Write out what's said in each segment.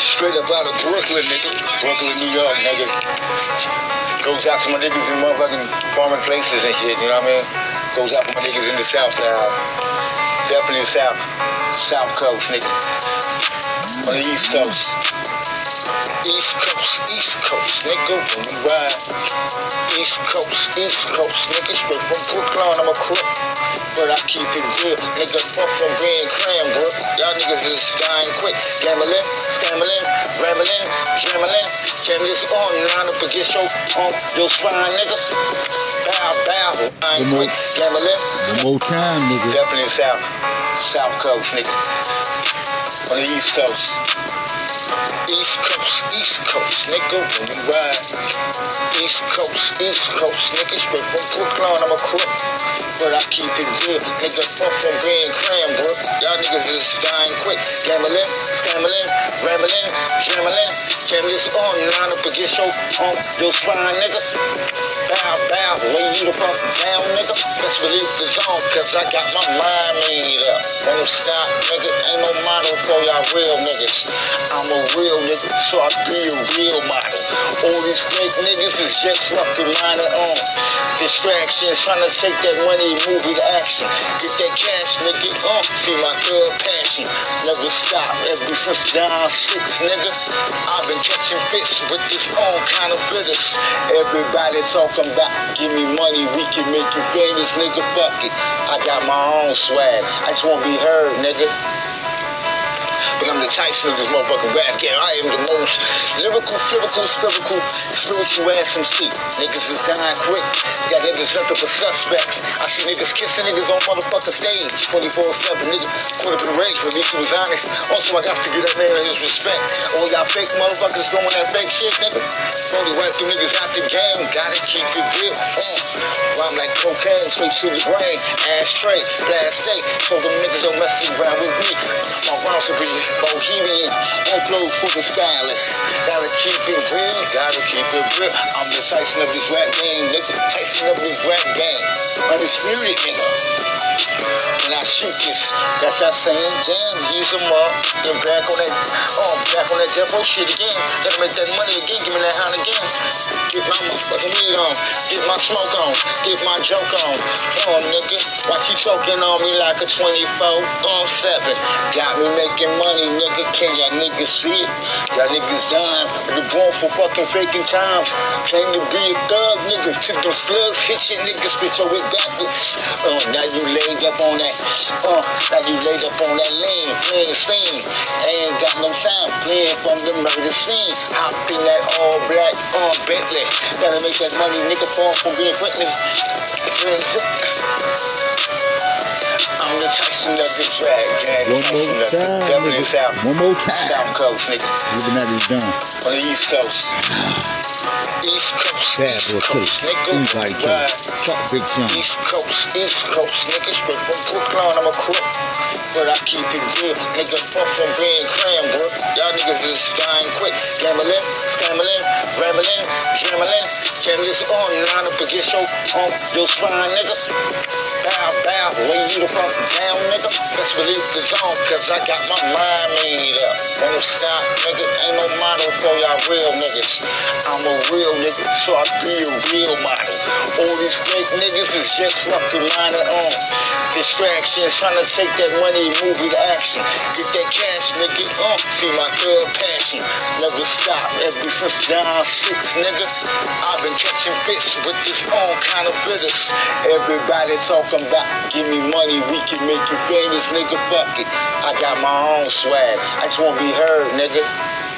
Straight up out of Brooklyn, nigga. Brooklyn, New York, nigga. Goes out to my niggas in motherfucking farming places and shit, you know what I mean? Goes out to my niggas in the South Side. Definitely the South. South Coast, nigga. On the East Coast. East Coast, East Coast, nigga, when we ride. East Coast, East Coast, nigga, straight from Brooklyn, I'm a crook. But I keep it real, nigga, fuck from being Cranbrook. Y'all niggas is dying quick. Gambling, scambling, rambling, jamming. Cameras on, line up get so on your spine, nigga. Bow, bow, dying more- quick. Gambling, One more time, nigga. definitely South, South Coast, nigga. On the East Coast. East Coast, East Coast, nigga, when we ride. East Coast, East Coast, nigga, straight from Brooklyn, I'm a crook. But I keep it real, nigga, fuck from being Cranbrook. Y'all niggas is dying quick. Gambling, scambling, rambling, jamming. Cameras on, line up get so on your spine, nigga. Bow, bow, lay you the fuck down, nigga. Let's release the zone, cause I got my mind made up. Won't stop, nigga. Ain't no model for y'all real niggas. I'm a real nigga, so I be a real model. All these fake niggas is just fucking minor on. Distractions, trying to take that money, move it to action. Get that cash, nigga, uh, see my third passion. Never stop, ever since down six, nigga. I've been catching fish with this own kind of bitters. Everybody talking about, give me money, we can make you famous, nigga, fuck it. I got my own swag, I just wanna be heard, nigga. But I'm the Tyson of this motherfucking rap game. I am the most lyrical, lyrical, spiritual, spiritual ass MC. Niggas is dying quick. Got niggas nothing but suspects. I see niggas kissing niggas on motherfucking stage 24-7. Nigga caught up in the rage, but at least he was honest. Also, I got to give that man his respect. All y'all fake motherfuckers doing that fake shit, nigga. Only wipe you niggas out the game. Gotta keep it real. Uh, rhyme like cocaine, straight to the brain. Ashtray, blast state. So the niggas don't mess around with me. Be bohemian. Inflow for the stylist. Gotta keep it real. Gotta keep it real. I'm the Tyson of this rap game, nigga. Tyson of this rap game. Undisputed, nigga. When I shoot this, that's that saying, damn, he's a mark. Then back on that, oh, back on that Defo shit again. Gotta make that money again, give me that hound again. Get my motherfucking weed on, get my smoke on, get my joke on. Oh, nigga, why you choking on me like a 24 on 7? Got me making money, nigga, can y'all niggas see it? Y'all niggas dying, the born for fucking faking times. Claim to be a thug, nigga, took them slugs, hit your niggas, bitch, so it backwards. Oh, now you laid up on that, uh, now you laid up on that lane, playing scene. Ain't got no time, playing from the murder scene. Hop in that all black, uh, Bentley. Gotta make that money, nigga, fall from being friendly. I'm the Tyson of the drag, gang. One more Tyson the- time, nigga. South. One more time. South Coast, nigga. Illuminati done. On the East Coast. East Coast. Bad East Coast, nigga. Anybody killer. Ride. Fuck Big Sean. East Coast, East Coast, nigga, straight from Brooklyn, I'm a crook. But I keep it real, nigga, fuck from being Cranbrook. Y'all niggas is dying quick. Gambling, scambling, rambling, jamming. Cameras on, line up to get so on your spine, nigga. Bow, bow, lay you the fuck down, nigga. Let's release the zone, cause I got my mind made up. Won't stop, nigga. Ain't no model for y'all real niggas. I'm a real nigga, so I be a real model. All these fake niggas is just fucking minor on. Distractions, trying to take that money, move it to action. Get that cash, nigga, uh, see my third passion. Never stop, ever since down six, nigga. I've been catching fish with this own kind of bitters. Everybody talking about, give me money, we can make you famous, nigga, fuck it. I got my own swag, I just wanna be heard, nigga.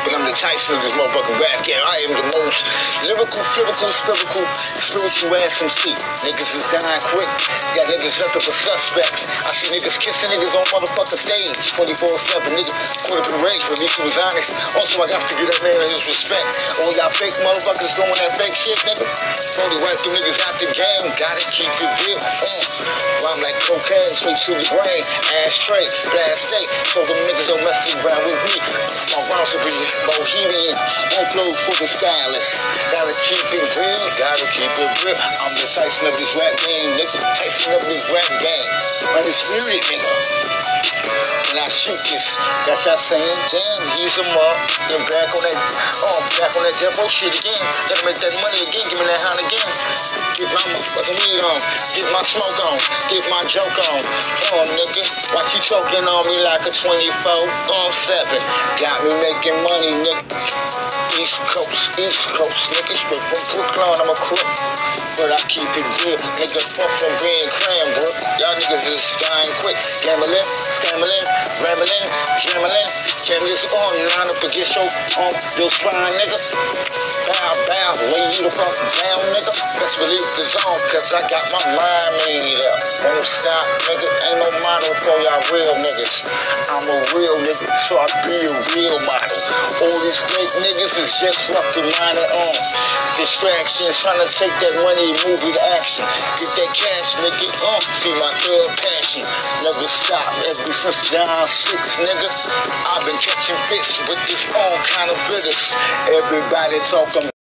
But I'm the Tyson of this motherfucking rap game. I am the most lyrical, lyrical, spiritual, spiritual ass MC. Niggas is dying quick. Got niggas nothing but suspects. I see niggas kissing niggas on motherfucking stage 24-7. Nigga caught up in the rage, but at least he was honest. Also, I got to give that man his respect. All y'all fake motherfuckers doing that fake shit, nigga. Only wipe them niggas out the game. Gotta keep it real. Uh, rhyme like cocaine, straight to the brain. Ashtray, blast state. So them niggas don't mess around with me. My rhymes will be bohemian. Inflow for the stylist. Gotta keep it real. Gotta keep it real. I'm the Tyson of this rap game, nigga. Tyson of this rap game. Undisputed, nigga. and I shoot this. Got y'all saying, damn, he's a mug. Then back on that, oh, back on that Defo shit again. Gotta make that money again, give me that hound again. On, get my smoke on, get my joke on. Oh, nigga, Watch you choking on me like a 24 on 7? Got me making money, nigga. East Coast, East Coast, nigga, straight from Brooklyn, I'm a crook. But I keep it real, nigga, fuck from being cram, bro. Y'all niggas is dying quick. Gambling, scambling, rambling, gambling. Cameras on, line up against your, um, your spine, nigga. Bow, bow, lay you the fuck down, nigga. Let's release the zone, cause I got my mind made up. Won't stop, nigga. Ain't no model for y'all real niggas. I'm a real nigga, so I be a real model. All these fake niggas is just fucking minded on. Distractions, trying to take that money, move it action. Get that cash, nigga. Uh, see my third passion. Never stop, ever since down six, nigga. I've been catching fish with this all kind of bitters. Everybody talking.